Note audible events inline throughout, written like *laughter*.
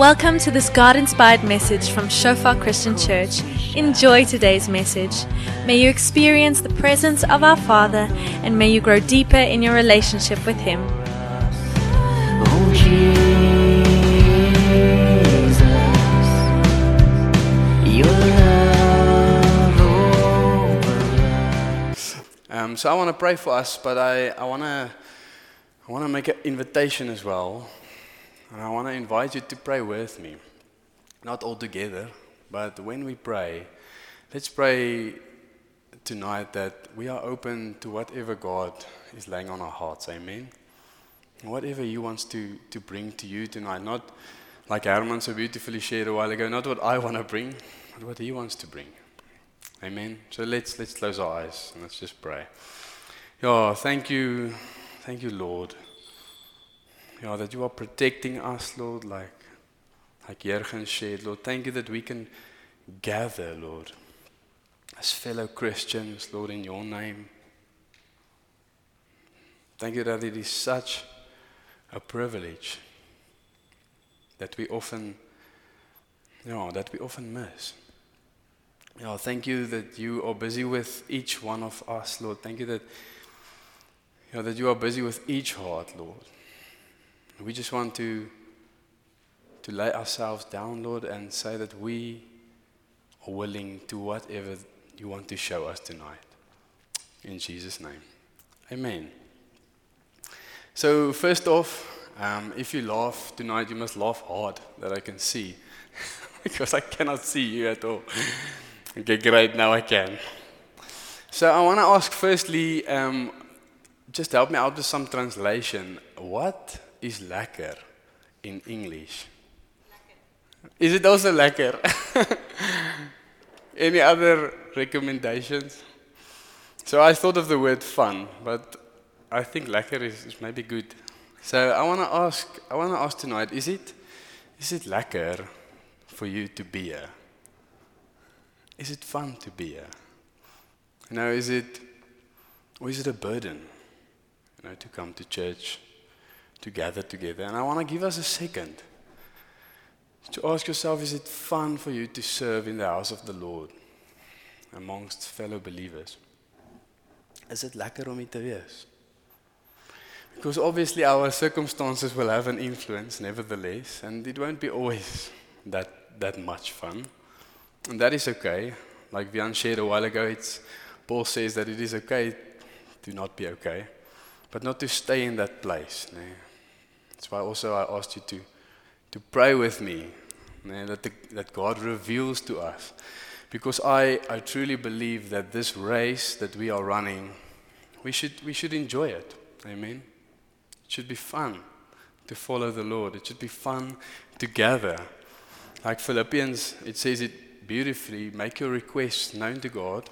Welcome to this God inspired message from Shofar Christian Church. Enjoy today's message. May you experience the presence of our Father and may you grow deeper in your relationship with Him. Oh Jesus, your love over Um, so I want to pray for us, but I, I want to I want to make an invitation as well, and I want to invite you to pray with me, not all together, but when we pray, let's pray tonight that we are open to whatever God is laying on our hearts. Amen. Whatever He wants to to bring to you tonight, not like Herman so beautifully shared a while ago, not what I want to bring, but what He wants to bring. Amen. So let's let's close our eyes and let's just pray. Yeah, thank you, thank you, Lord. Yeah, that you are protecting us, Lord, like like Jurgen shared, Lord. Thank you that we can gather, Lord, as fellow Christians, Lord, in your name. Thank you that it is such a privilege that we often, you know, that we often miss. Yeah, thank you that you are busy with each one of us, Lord. Thank you that, you know, that you are busy with each heart, Lord. We just want to, to lay ourselves down, Lord, and say that we are willing to whatever you want to show us tonight. In Jesus' name. Amen. So, first off, um, if you laugh tonight, you must laugh hard that I can see. *laughs* because I cannot see you at all. Okay, great, now I can. So, I want to ask firstly, um, just help me out with some translation. What is lekker in English? Is it also lekker? *laughs* Any other recommendations? So I thought of the word fun, but I think lekker is, is maybe good. So I want to ask, I want to ask tonight, is it, is it lekker for you to be here? Is it fun to be here? You know, is it, or is it a burden, you know, to come to church, to gather together? And I want to give us a second to ask yourself, is it fun for you to serve in the house of the Lord amongst fellow believers? Is it lekker om hier te wees? Because obviously our circumstances will have an influence nevertheless, and it won't be always that, that much fun. And that is okay. Like Vian shared a while ago, it's, Paul says that it is okay to not be okay, but not to stay in that place. Nee. That's why also I asked you to, to pray with me, nee, that, the, that God reveals to us. Because I, I truly believe that this race that we are running, we should, we should enjoy it. Amen. It should be fun to follow the Lord. It should be fun to gather. Like Philippians, it says it beautifully make your requests known to God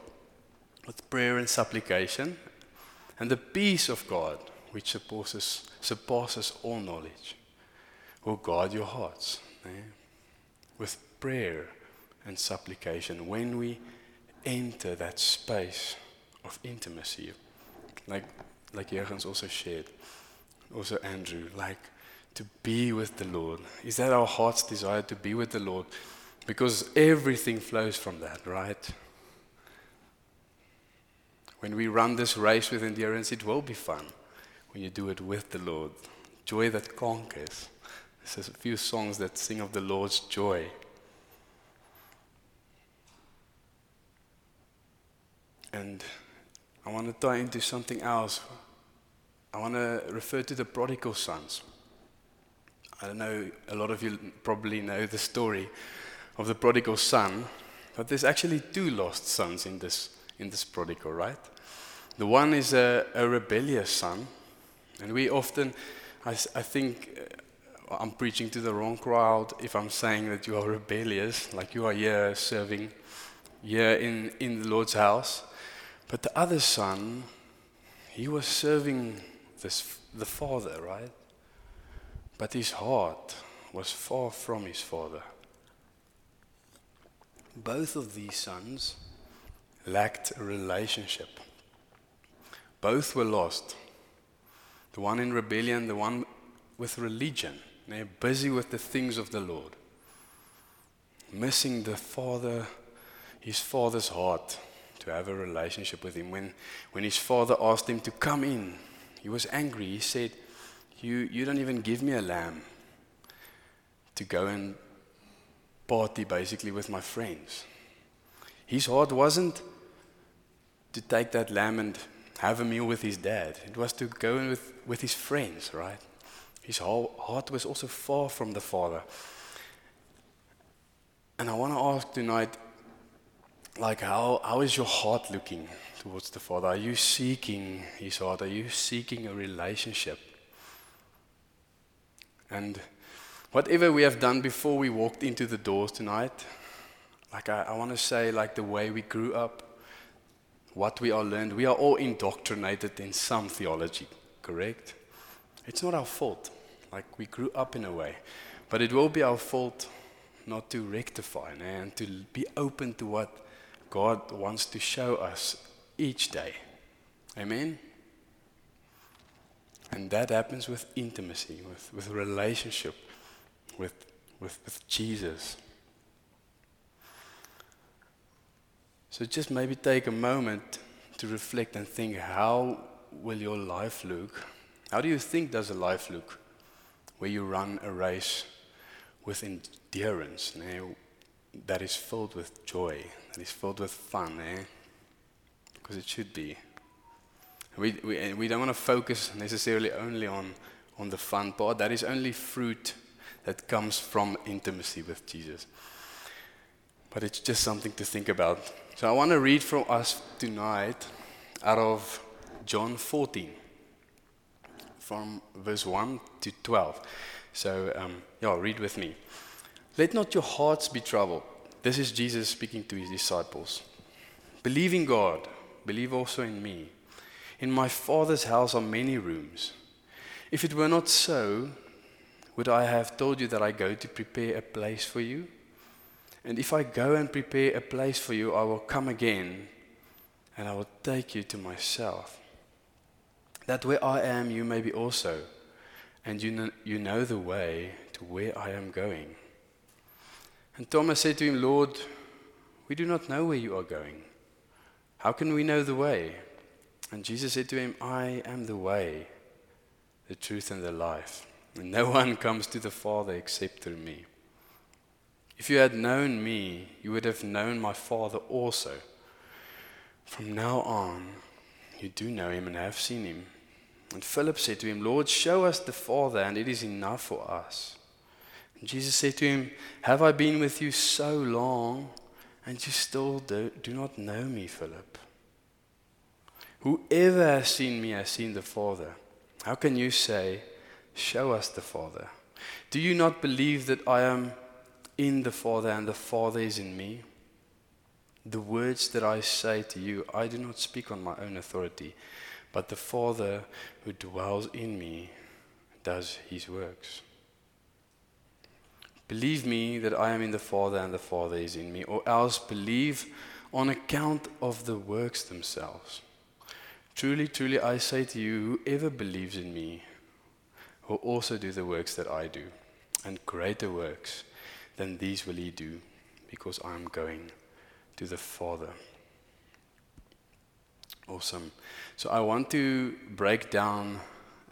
with prayer and supplication, and the peace of God, which surpasses, surpasses all knowledge, will guard your hearts eh? with prayer and supplication when we enter that space of intimacy. Like, like Jurgens also shared, also Andrew, like to be with the Lord. Is that our heart's desire to be with the Lord? Because everything flows from that, right? When we run this race with endurance, it will be fun when you do it with the Lord. Joy that conquers. There's a few songs that sing of the Lord's joy. And I want to tie into something else. I want to refer to the prodigal sons. I don't know, a lot of you probably know the story of the prodigal son, but there's actually two lost sons in this, in this prodigal, right? The one is a, a rebellious son, and we often, I think, uh, I'm preaching to the wrong crowd if I'm saying that you are rebellious, like you are here serving here in, in the Lord's house. But the other son, he was serving this, the father, right? But his heart was far from his father. Both of these sons lacked a relationship. Both were lost. The one in rebellion, the one with religion. They're busy with the things of the Lord. missing the father, his father's heart to have a relationship with him. When, when his father asked him to come in, he was angry. He said, you, you don't even give me a lamb to go and party basically with my friends. His heart wasn't to take that lamb and have a meal with his dad, it was to go in with, with his friends, right? His whole heart was also far from the Father. And I want to ask tonight, like, how, how is your heart looking towards the Father? Are you seeking His heart? Are you seeking a relationship? And whatever we have done before we walked into the doors tonight, like, I, I want to say, like, the way we grew up, what we all learned, we are all indoctrinated in some theology, correct? It's not our fault. Like, we grew up in a way. But it will be our fault not to rectify and to be open to what God wants to show us each day. Amen? And that happens with intimacy, with, with relationship with, with, with Jesus. So just maybe take a moment to reflect and think how will your life look? How do you think does a life look where you run a race with endurance eh, that is filled with joy, that is filled with fun, eh? Because it should be. We, we, we don't want to focus necessarily only on, on the fun part. That is only fruit that comes from intimacy with Jesus. But it's just something to think about. So I want to read from us tonight out of John 14, from verse 1 to 12. So, um, yeah, read with me. Let not your hearts be troubled. This is Jesus speaking to his disciples. Believe in God, believe also in me. In my Father's house are many rooms. If it were not so, would I have told you that I go to prepare a place for you? And if I go and prepare a place for you, I will come again and I will take you to myself. That where I am, you may be also, and you know, you know the way to where I am going. And Thomas said to him, Lord, we do not know where you are going. How can we know the way? And Jesus said to him, I am the way, the truth, and the life. And no one comes to the Father except through me. If you had known me, you would have known my Father also. From now on, you do know him and have seen him. And Philip said to him, Lord, show us the Father, and it is enough for us. And Jesus said to him, Have I been with you so long, and you still do, do not know me, Philip? Whoever has seen me has seen the Father. How can you say, Show us the Father? Do you not believe that I am in the Father and the Father is in me? The words that I say to you, I do not speak on my own authority, but the Father who dwells in me does his works. Believe me that I am in the Father and the Father is in me, or else believe on account of the works themselves. Truly, truly, I say to you, whoever believes in me will also do the works that I do, and greater works than these will he do, because I am going to the Father. Awesome. So I want to break down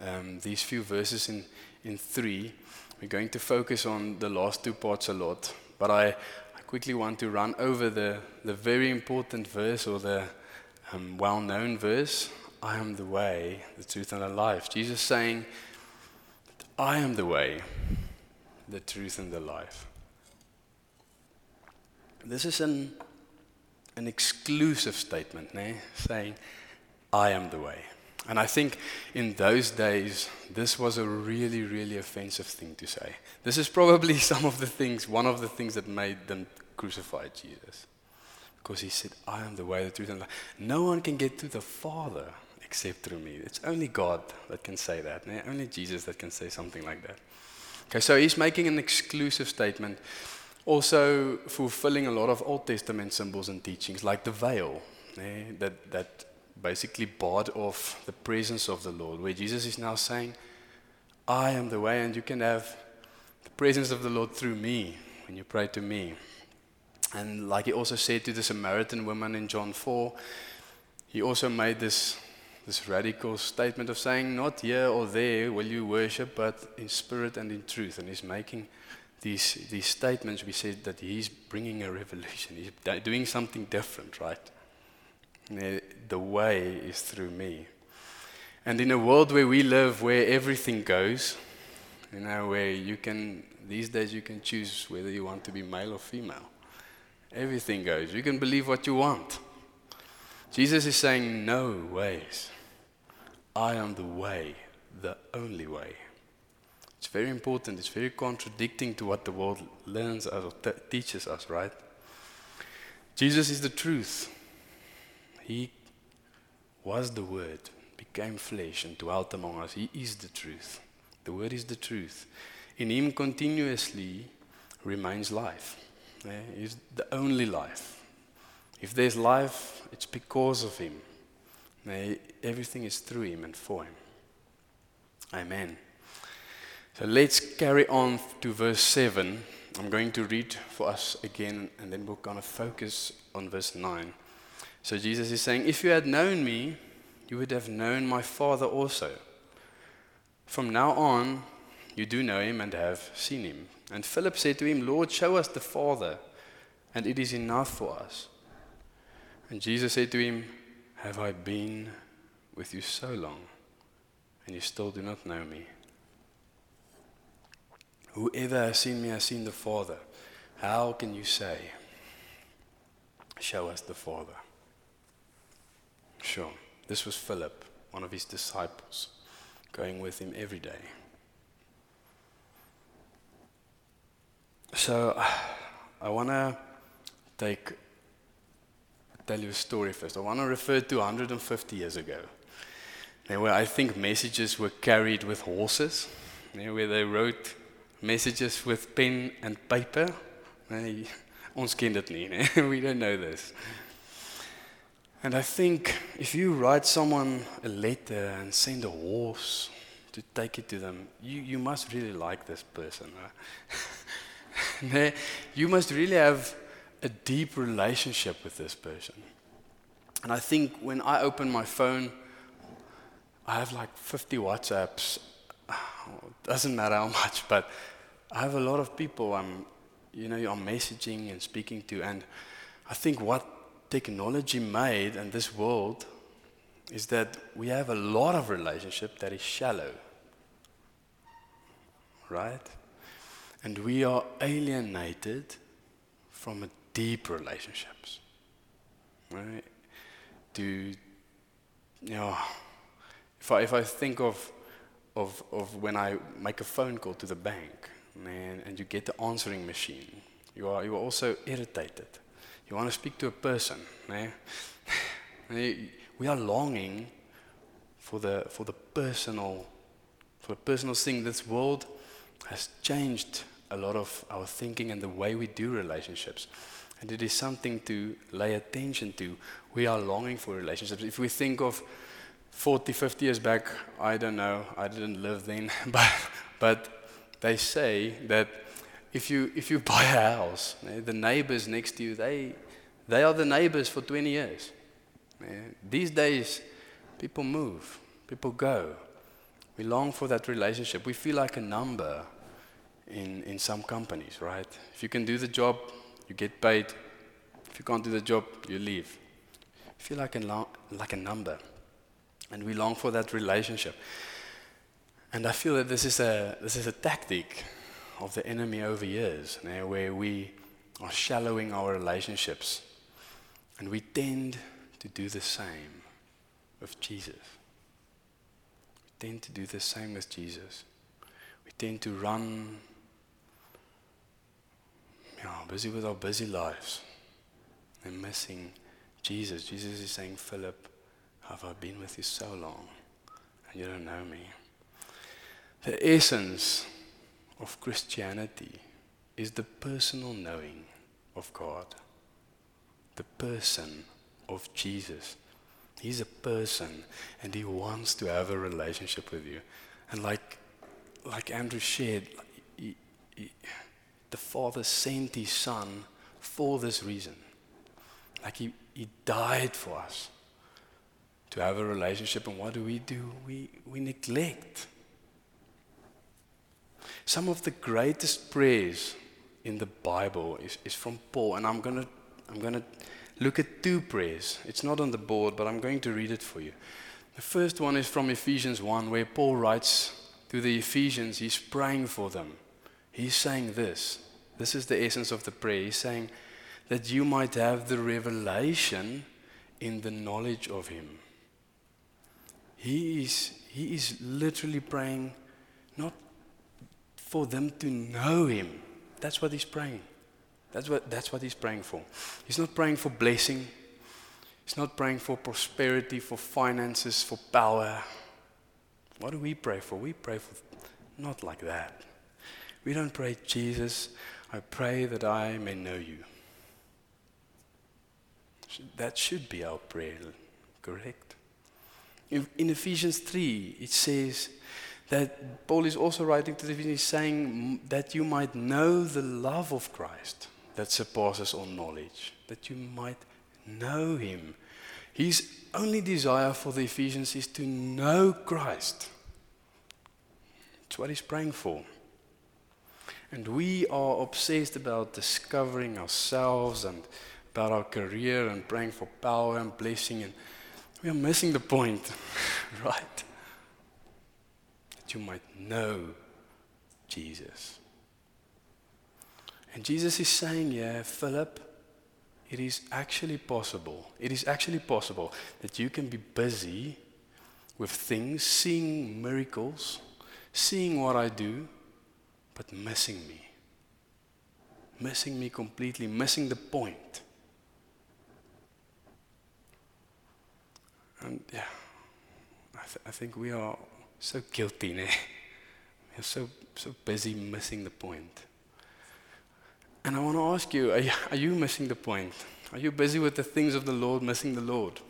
um, these few verses in, in three. We're going to focus on the last two parts a lot, but I, I quickly want to run over the, the very important verse or the um, well known verse I am the way, the truth, and the life. Jesus saying, I am the way, the truth, and the life. This is an, an exclusive statement, né? saying, I am the way. And I think in those days, this was a really, really offensive thing to say. This is probably *laughs* some of the things, one of the things that made them crucify Jesus. Because he said, I am the way, the truth, and life. No one can get to the Father except through me. It's only God that can say that. Only Jesus that can say something like that. Okay, so he's making an exclusive statement, also fulfilling a lot of Old Testament symbols and teachings, like the veil, eh, that, that basically barred off the presence of the Lord, where Jesus is now saying, I am the way, and you can have the presence of the Lord through me when you pray to me. And like he also said to the Samaritan woman in John 4, he also made this, this radical statement of saying, Not here or there will you worship, but in spirit and in truth. And he's making these, these statements. We said that he's bringing a revolution, he's doing something different, right? The way is through me. And in a world where we live, where everything goes, you know, where you can, these days you can choose whether you want to be male or female. Everything goes. You can believe what you want. Jesus is saying, No ways. I am the way, the only way. It's very important. It's very contradicting to what the world learns or t- teaches us, right? Jesus is the truth. He was the Word, became flesh, and dwelt among us. He is the truth. The Word is the truth. In Him continuously remains life. Yeah, He's the only life. If there's life, it's because of Him. Yeah, Everything is through Him and for Him. Amen. So let's carry on to verse 7. I'm going to read for us again, and then we're going to focus on verse 9. So Jesus is saying, If you had known me, you would have known my Father also. From now on, you do know him and have seen him. And Philip said to him, Lord, show us the Father, and it is enough for us. And Jesus said to him, Have I been with you so long, and you still do not know me? Whoever has seen me has seen the Father. How can you say, Show us the Father? Sure. This was Philip, one of his disciples, going with him every day. So I want to take tell you a story first. I want to refer to 150 years ago. There were, I think, messages were carried with horses, where they wrote messages with pen and paper. Nee, ons ken dit nie, *laughs* we don't know this. And I think if you write someone a letter and send a horse to take it to them, you, you must really like this person. Right? *laughs* You must really have a deep relationship with this person. And I think when I open my phone, I have like 50 WhatsApps. *sighs* Doesn't matter how much, but I have a lot of people I'm, you know, I'm messaging and speaking to. And I think what technology made in this world is that we have a lot of relationship that is shallow. Right? And we are alienated from deep relationships. Right? To you know, if I if I think of of of when I make a phone call to the bank, man, and you get the answering machine, you are you are also irritated. You want to speak to a person, man. We are longing for the for the personal for the personal thing. This world has changed a lot of our thinking and the way we do relationships. And it is something to lay attention to. We are longing for relationships. If we think of 40, 50 years back, I don't know, I didn't live then, *laughs* but, but they say that if you, if you *laughs* buy a house, the neighbors next to you, they, they are the neighbors for 20 years. These days, people move, people go. We long for that relationship. We feel like a number in, in some companies, right? If you can do the job, you get paid. If you can't do the job, you leave. Feel like a, like a number. And we long for that relationship. And I feel that this is a, this is a tactic of the enemy over years, you know, where we are shallowing our relationships. And we tend to do the same with Jesus. We tend to do the same with Jesus. We tend to run, yeah, busy with our busy lives and missing Jesus. Jesus is saying, Philip, have I been with you so long and you don't know me? The essence of Christianity is the personal knowing of God, the person of Jesus. He's a person and he wants to have a relationship with you. And like, like Andrew shared, he, he, the Father sent his Son for this reason. Like he, he died for us to have a relationship. And what do we do? We, we neglect. Some of the greatest prayers in the Bible is, is from Paul. And I'm going to I'm gonna look at two prayers. It's not on the board, but I'm going to read it for you. The first one is from Ephesians 1, where Paul writes to the Ephesians, he's praying for them. He's saying this. This is the essence of the prayer. He's saying that you might have the revelation in the knowledge of Him. He is, he is literally praying for them to know Him. That's what He's praying. That's what, that's what He's praying for. He's not praying for blessing. He's not praying for prosperity, for finances, for power. What do we pray for? We pray for not like that. We don't pray, Jesus, I pray that I may know you. That should be our prayer, correct? In, in Ephesians 3, it says that Paul is also writing to the Ephesians saying that you might know the love of Christ that surpasses all knowledge, that you might know him. His only desire for the Ephesians is to know Christ. It's what he's praying for. And we are obsessed about discovering ourselves and about our career and praying for power and blessing. And we are missing the point, *laughs* right? You might know Jesus. And Jesus is saying, yeah, Philip, it is actually possible. It is actually possible that you can be busy with things, seeing miracles, seeing what I do, but missing me. Missing me completely, missing the point. And yeah, I, th- I think we are so guilty, né? Are so, so busy missing the point. And I want to ask you are, you are you missing the point? Are you busy with the things of the Lord, missing the Lord?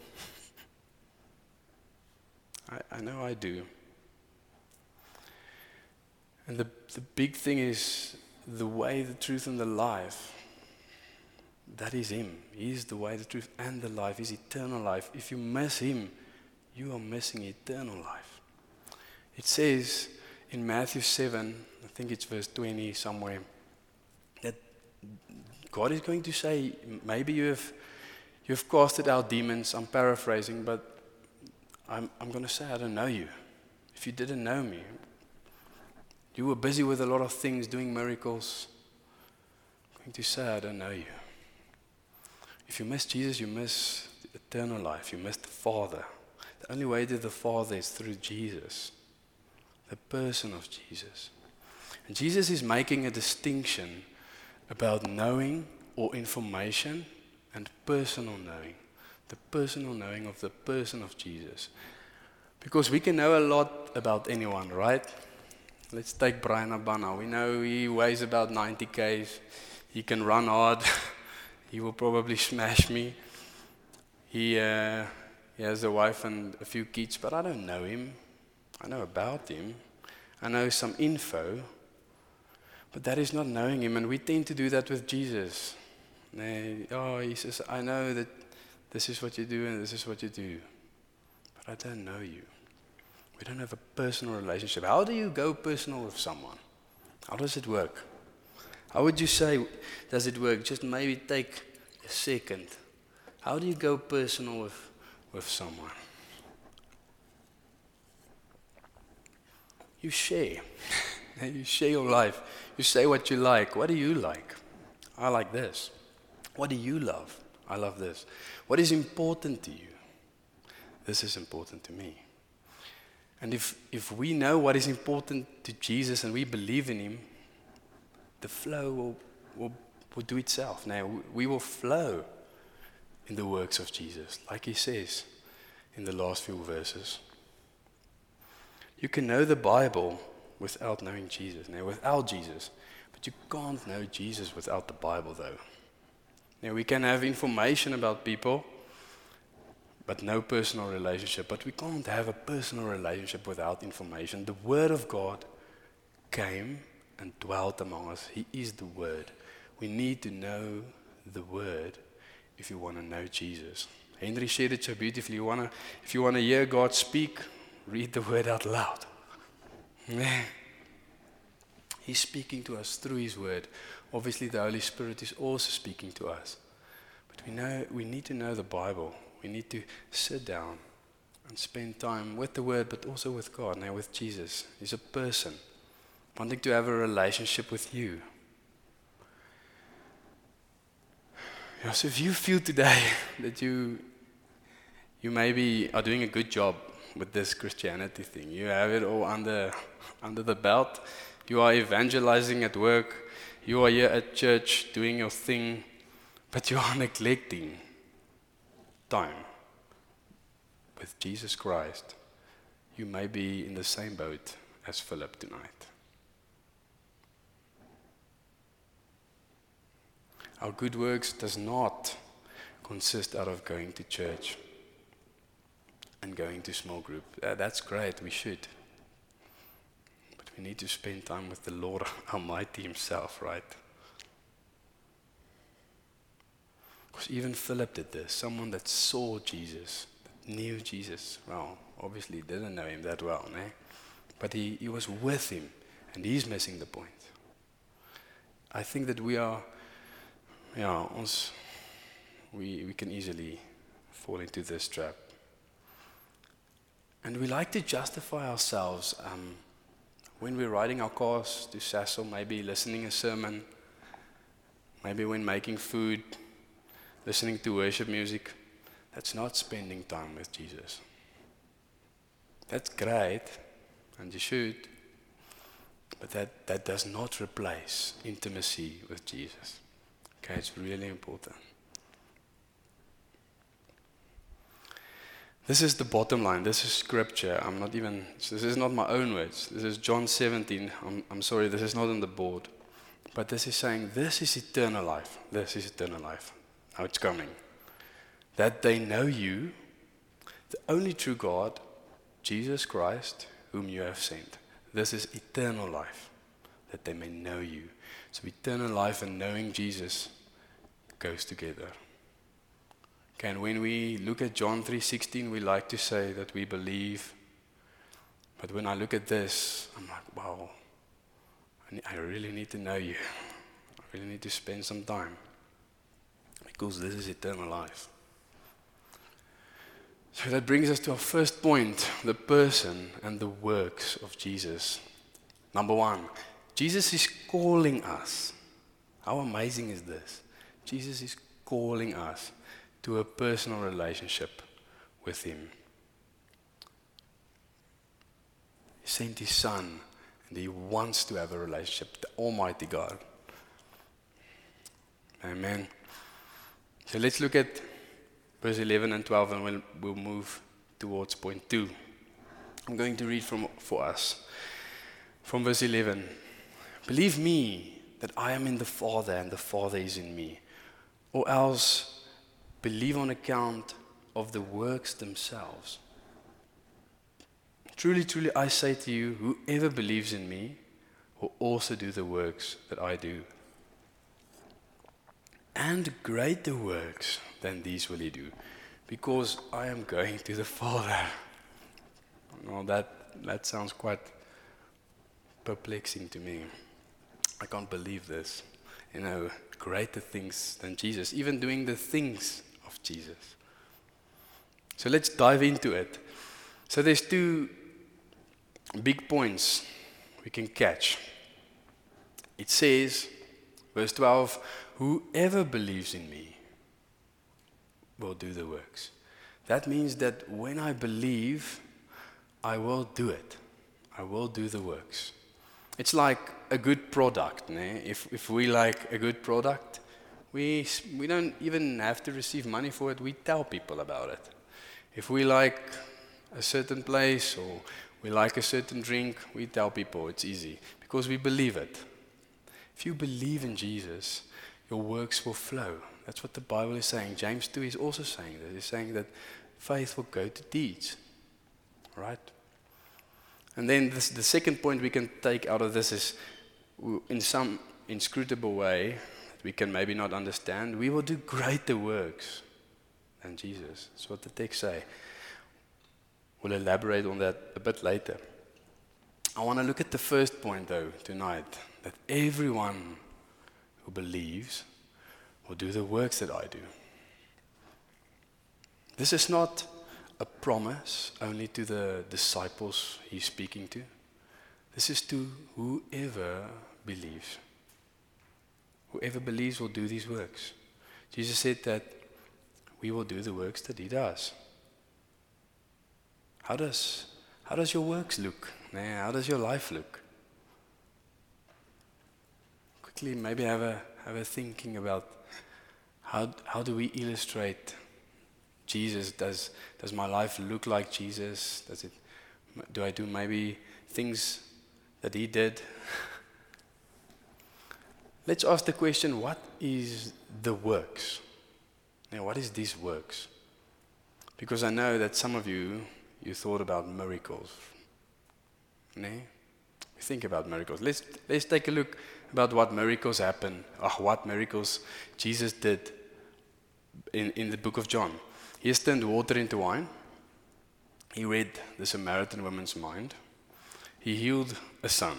I, I know I do. And the, the big thing is the way, the truth, and the life. That is Him. He is the way, the truth, and the life. He's eternal life. If you miss Him, you are missing eternal life. It says in Matthew 7, I think it's verse 20 somewhere, that God is going to say, maybe you have, you have casted out demons. I'm paraphrasing, but I'm, I'm going to say, I don't know you. If you didn't know me, you were busy with a lot of things, doing miracles. I'm going to say, I don't know you. If you miss Jesus, you miss eternal life. You miss the Father. The only way to the Father is through Jesus, the person of Jesus. And Jesus is making a distinction about knowing or information and personal knowing. The personal knowing of the person of Jesus. Because we can know a lot about anyone, right? Let's take Bryan Habana. We know he weighs about 90 k's. He can run hard. *laughs* he will probably smash me. He, uh, he has a wife and a few kids, but I don't know him. I know about him. I know some info. But that is not knowing him, and we tend to do that with Jesus. Oh, he says, I know that this is what you do and this is what you do, but I don't know you. We don't have a personal relationship. How do you go personal with someone? How does it work? How would you say, does it work? Just maybe take a second. How do you go personal with, with someone? You share. *laughs* you share your life. You say what you like. What do you like? I like this. What do you love? I love this. What is important to you? This is important to me. And if, if we know what is important to Jesus and we believe in Him, the flow will, will, will do itself. Now, we will flow in the works of Jesus, like He says in the last few verses. You can know the Bible without knowing Jesus. Now, without Jesus, but you can't know Jesus without the Bible, though. Now, we can have information about people but no personal relationship. But we can't have a personal relationship without information. The Word of God came and dwelt among us. He is the Word. We need to know the Word if you want to know Jesus. Henry shared it so beautifully. You wanna, if you want to hear God speak, read the Word out loud. He's speaking to us through His Word. Obviously, the Holy Spirit is also speaking to us. But we, know, we need to know the Bible. We need to sit down and spend time with the Word, but also with God, now with Jesus. He's a person wanting to have a relationship with you. So if you feel today *laughs* that you you maybe are doing a good job with this Christianity thing, you have it all under under the belt, you are evangelizing at work, you are here at church doing your thing, but you are *laughs* neglecting time with Jesus Christ, you may be in the same boat as Philip tonight. Our good works does not consist out of going to church and going to small group. Uh, that's great, we should. But we need to spend time with the Lord *laughs* Almighty Himself, right? Because even Philip did this. Someone that saw Jesus, that knew Jesus. Well, obviously didn't know him that well, né? but he, he was with him, and he's missing the point. I think that we are ja, ons we we can easily fall into this trap. And we like to justify ourselves um, when we're riding our cars to Cecil, maybe listening a sermon, maybe when making food, listening to worship music. That's not spending time with Jesus. That's great, and you should, but that, that does not replace intimacy with Jesus. Okay, it's really important. This is the bottom line. This is scripture. I'm not even, this is not my own words. This is John 17. I'm, I'm sorry, this is not on the board. But this is saying, this is eternal life. This is eternal life. Now it's coming. That they know you, the only true God, Jesus Christ, whom you have sent. This is eternal life, that they may know you. So eternal life and knowing Jesus goes together. And when we look at John 3:16, we like to say that we believe. But when I look at this, I'm like, wow, I really need to know you. I really need to spend some time. Because this is eternal life. So that brings us to our first point the person and the works of Jesus. Number one, Jesus is calling us. How amazing is this? Jesus is calling us to a personal relationship with Him. He sent His Son, and He wants to have a relationship with the Almighty God. Amen. So let's look at verse 11 and 12, and we'll, we'll move towards point 2. I'm going to read from, for us from verse 11. Believe me that I am in the Father, and the Father is in me or else believe on account of the works themselves. Truly, truly, I say to you, whoever believes in me will also do the works that I do. And greater works than these will he do, because I am going to the Father. Well, that, that sounds quite perplexing to me. I can't believe this. You know, greater things than Jesus, even doing the things of Jesus. So let's dive into it. So there's two big points we can catch. It says, verse 12, whoever believes in me will do the works. That means that when I believe, I will do it. I will do the works. It's like a good product. Ne? If, if we like a good product, we, we don't even have to receive money for it. We tell people about it. If we like a certain place or we like a certain drink, we tell people it's easy because we believe it. If you believe in Jesus, your works will flow. That's what the Bible is saying. James 2 is also saying that. He's saying that faith will go to deeds. Right? And then this, the second point we can take out of this is, in some inscrutable way, we can maybe not understand, we will do greater works than Jesus. That's what the text say. We'll elaborate on that a bit later. I want to look at the first point though tonight that everyone who believes will do the works that I do. This is not a promise only to the disciples he's speaking to. This is to whoever believes. Whoever believes will do these works. Jesus said that we will do the works that he does. How does, how does your works look? How does your life look? Quickly, maybe have a, have a thinking about how, how do we illustrate Jesus? Does, does my life look like Jesus? Does it, do I do maybe things that he did? *laughs* Let's ask the question what is the works? Now, what is these works? Because I know that some of you, you thought about miracles. No? You think about miracles. Let's, let's take a look about what miracles happen, or ah, what miracles Jesus did in, in the book of John. He has turned water into wine. He read the Samaritan woman's mind. He healed a son.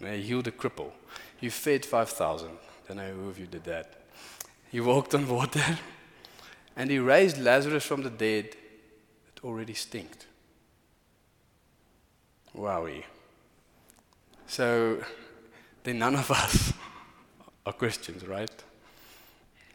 He healed a cripple. He fed 5,000. Don't know who of you did that. He walked on water. *laughs* And he raised Lazarus from the dead that already stinked. Wowie. So, then none of us *laughs* are Christians, right?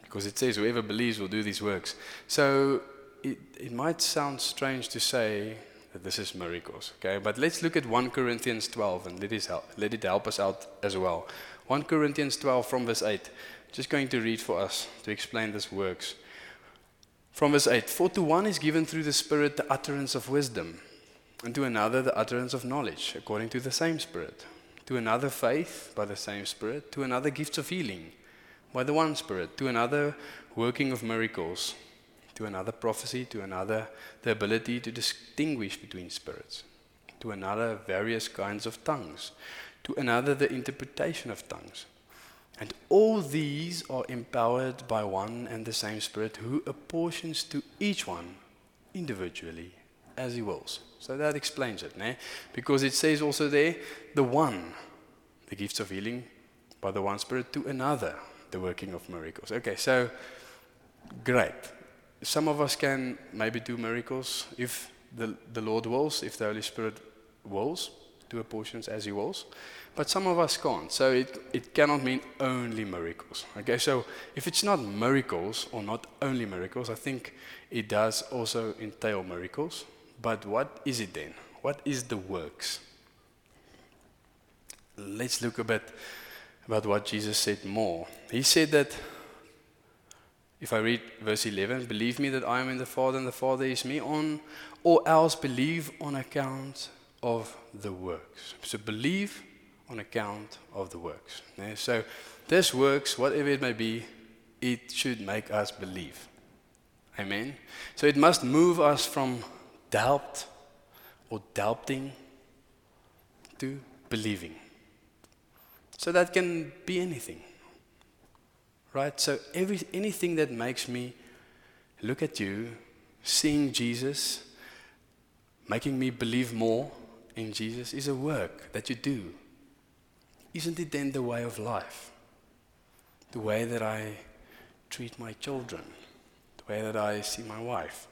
Because it says whoever believes will do these works. So, it, it might sound strange to say that this is miracles, okay? But let's look at 1 Corinthians 12 and let it help, let it help us out as well. 1 Corinthians 12 from verse 8. Just going to read for us to explain this works. From verse 8 For to one is given through the Spirit the utterance of wisdom, and to another the utterance of knowledge, according to the same Spirit. To another faith by the same Spirit. To another gifts of healing by the one Spirit. To another working of miracles to another prophecy, to another the ability to distinguish between spirits, to another various kinds of tongues, to another the interpretation of tongues. And all these are empowered by one and the same Spirit who apportions to each one individually as he wills. So that explains it, né? because it says also there, the one, the gifts of healing by the one Spirit, to another, the working of miracles. Okay, so great some of us can maybe do miracles if the, the Lord wills, if the Holy Spirit wills, do portions as He wills. But some of us can't. So it, it cannot mean only miracles. Okay, so if it's not miracles or not only miracles, I think it does also entail miracles. But what is it then? What is the works? Let's look a bit about what Jesus said more. He said that if I read verse 11, believe me that I am in the Father and the Father is me, on, or else believe on account of the works. So believe on account of the works. Okay? So this works, whatever it may be, it should make us believe. Amen. So it must move us from doubt or doubting to believing. So that can be anything right? So every, anything that makes me look at you, seeing Jesus, making me believe more in Jesus is a work that you do. Isn't it then the way of life? The way that I treat my children, the way that I see my wife,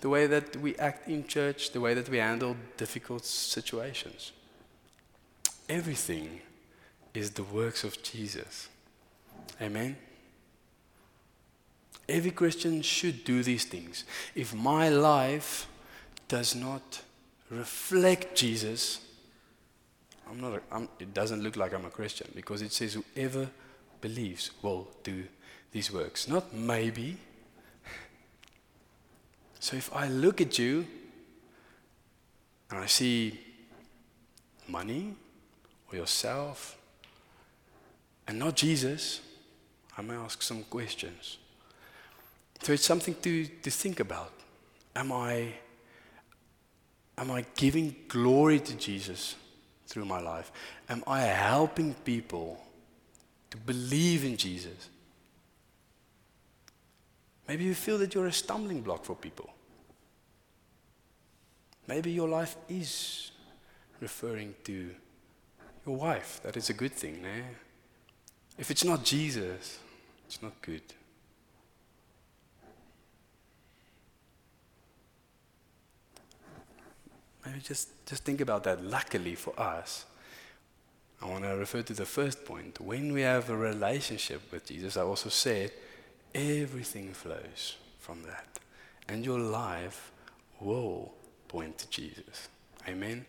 the way that we act in church, the way that we handle difficult situations. Everything is the works of Jesus. Amen. Every Christian should do these things. If my life does not reflect Jesus, I'm not a, I'm, it doesn't look like I'm a Christian because it says whoever believes will do these works. Not maybe. *laughs* So if I look at you and I see money or yourself and not Jesus, I may ask some questions. So it's something to, to think about. Am I, am I giving glory to Jesus through my life? Am I helping people to believe in Jesus. Maybe you feel that you're a stumbling block for people. Maybe your life is referring to your wife. That is a good thing, eh? If it's not Jesus, it's not good. Maybe just, just think about that. Luckily for us, I want to refer to the first point. When we have a relationship with Jesus, I also said everything flows from that. And your life will point to Jesus. Amen.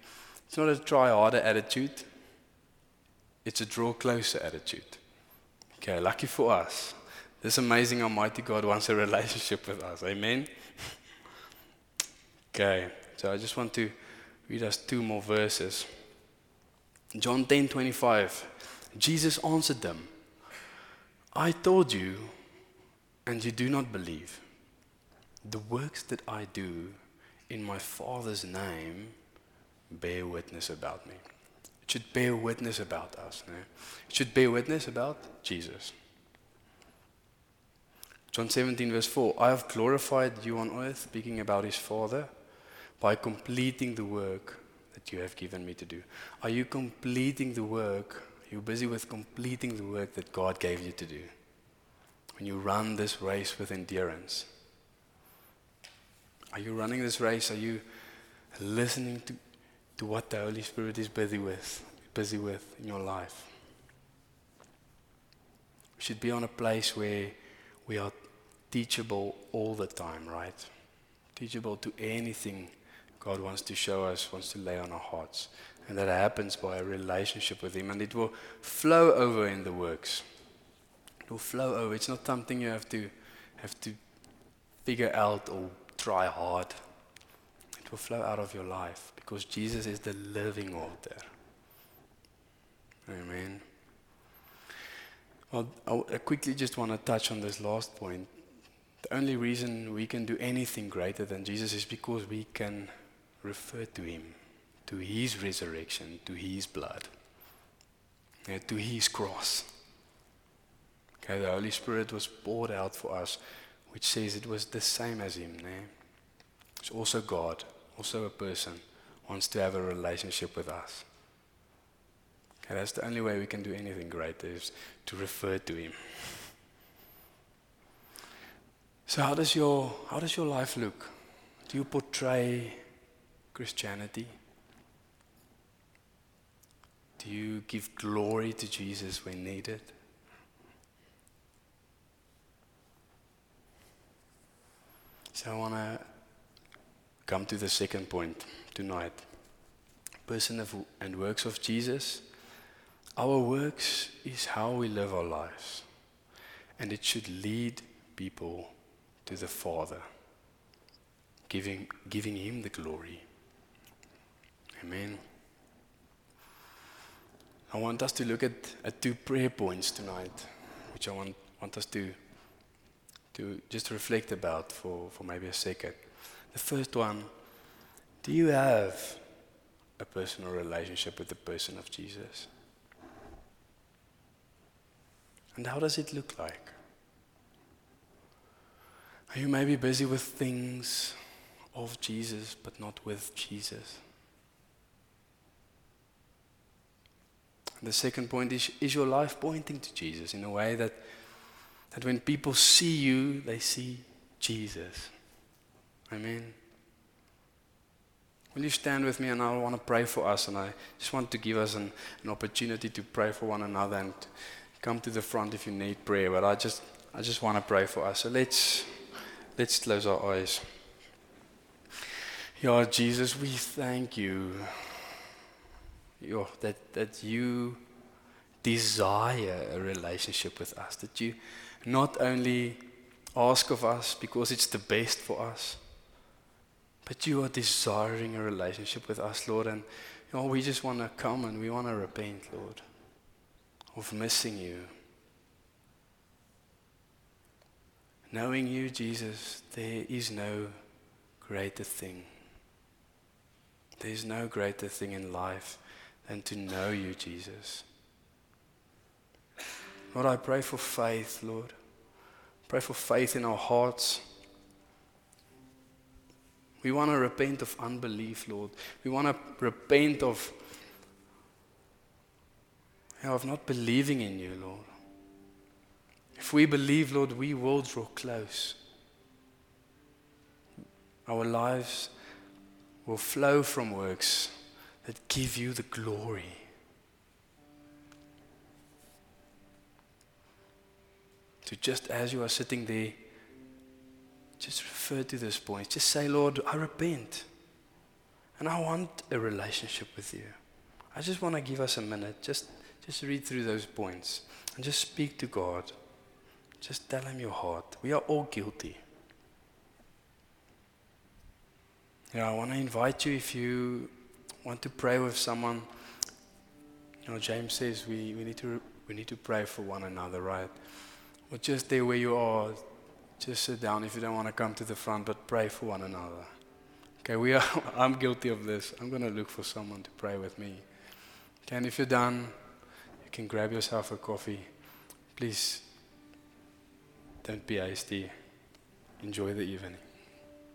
It's not a try harder attitude, it's a draw closer attitude. Okay, lucky for us. This amazing Almighty God wants a *laughs* relationship with us. Amen. *laughs* Okay, so I just want to read us two more verses. John 10 25. Jesus answered them, I told you, and you do not believe. The works that I do in my Father's name bear witness about me. It should bear witness about us. No? It should bear witness about Jesus. John 17, verse 4 I have glorified you on earth, speaking about his Father, by completing the work that you have given me to do. Are you completing the work? You're you busy with completing the work that God gave you to do? When you run this race with endurance, are you running this race? Are you listening to, to what the Holy Spirit is busy with, busy with in your life? We should be on a place where we are teachable all the time, right? Teachable to anything God wants to show us, wants to lay on our hearts. And that happens by a relationship with Him. And it will flow over in the works. It will flow over. It's not something you have to have to figure out or try hard. It will flow out of your life because Jesus is the living water. Amen. Well, I quickly just want to touch on this last point. The only reason we can do anything greater than Jesus is because we can refer to him, to his resurrection, to his blood, yeah, to his cross. Okay, the Holy Spirit was poured out for us, which says it was the same as him. Yeah? It's also God, also a person, wants to have a relationship with us. Okay, that's the only way we can do anything great is to refer to him. So how does your how does your life look? Do you portray Christianity? Do you give glory to Jesus when needed? So I want to come to the second point tonight. Person of, and works of Jesus. Our works is how we live our lives. And it should lead people to the Father, giving, giving Him the glory. Amen. I want us to look at, at two prayer points tonight, which I want, want us to, to just reflect about for, for maybe a second. The first one do you have a personal relationship with the person of Jesus? And how does it look like? Are you maybe busy with things of Jesus, but not with Jesus? The second point is is your life pointing to Jesus in a way that, that when people see you, they see Jesus? Amen. Will you stand with me and I want to pray for us and I just want to give us an, an opportunity to pray for one another and come to the front if you need prayer. But I just I just want to pray for us. So let's let's close our eyes. Lord Jesus, we thank you that, that you desire a relationship with us, that you not only ask of us because it's the best for us, but you are desiring a relationship with us, Lord. And you know, we just want to come and we want to repent, Lord, of missing you. Knowing you, Jesus, there is no greater thing. There is no greater thing in life than to know you, Jesus. Lord, I pray for faith, Lord. Pray for faith in our hearts. We want to repent of unbelief, Lord. We want to repent of, yeah, of not believing in you, Lord. If we believe, Lord, we will draw close. Our lives will flow from works that give you the glory. So just as you are sitting there, just refer to this point. Just say, Lord, I repent. And I want a relationship with you. I just want to give us a minute. Just, just read through those points and just speak to God. Just tell him your heart. We are all guilty. Yeah, I want to invite you if you want to pray with someone. You know, James says we, we, need, to, we need to pray for one another, right? Or just there where you are, just sit down if you don't want to come to the front, but pray for one another. Okay, we are, *laughs* I'm guilty of this. I'm going to look for someone to pray with me. Okay, and if you're done, you can grab yourself a coffee. Please don't be hasty. Enjoy the evening.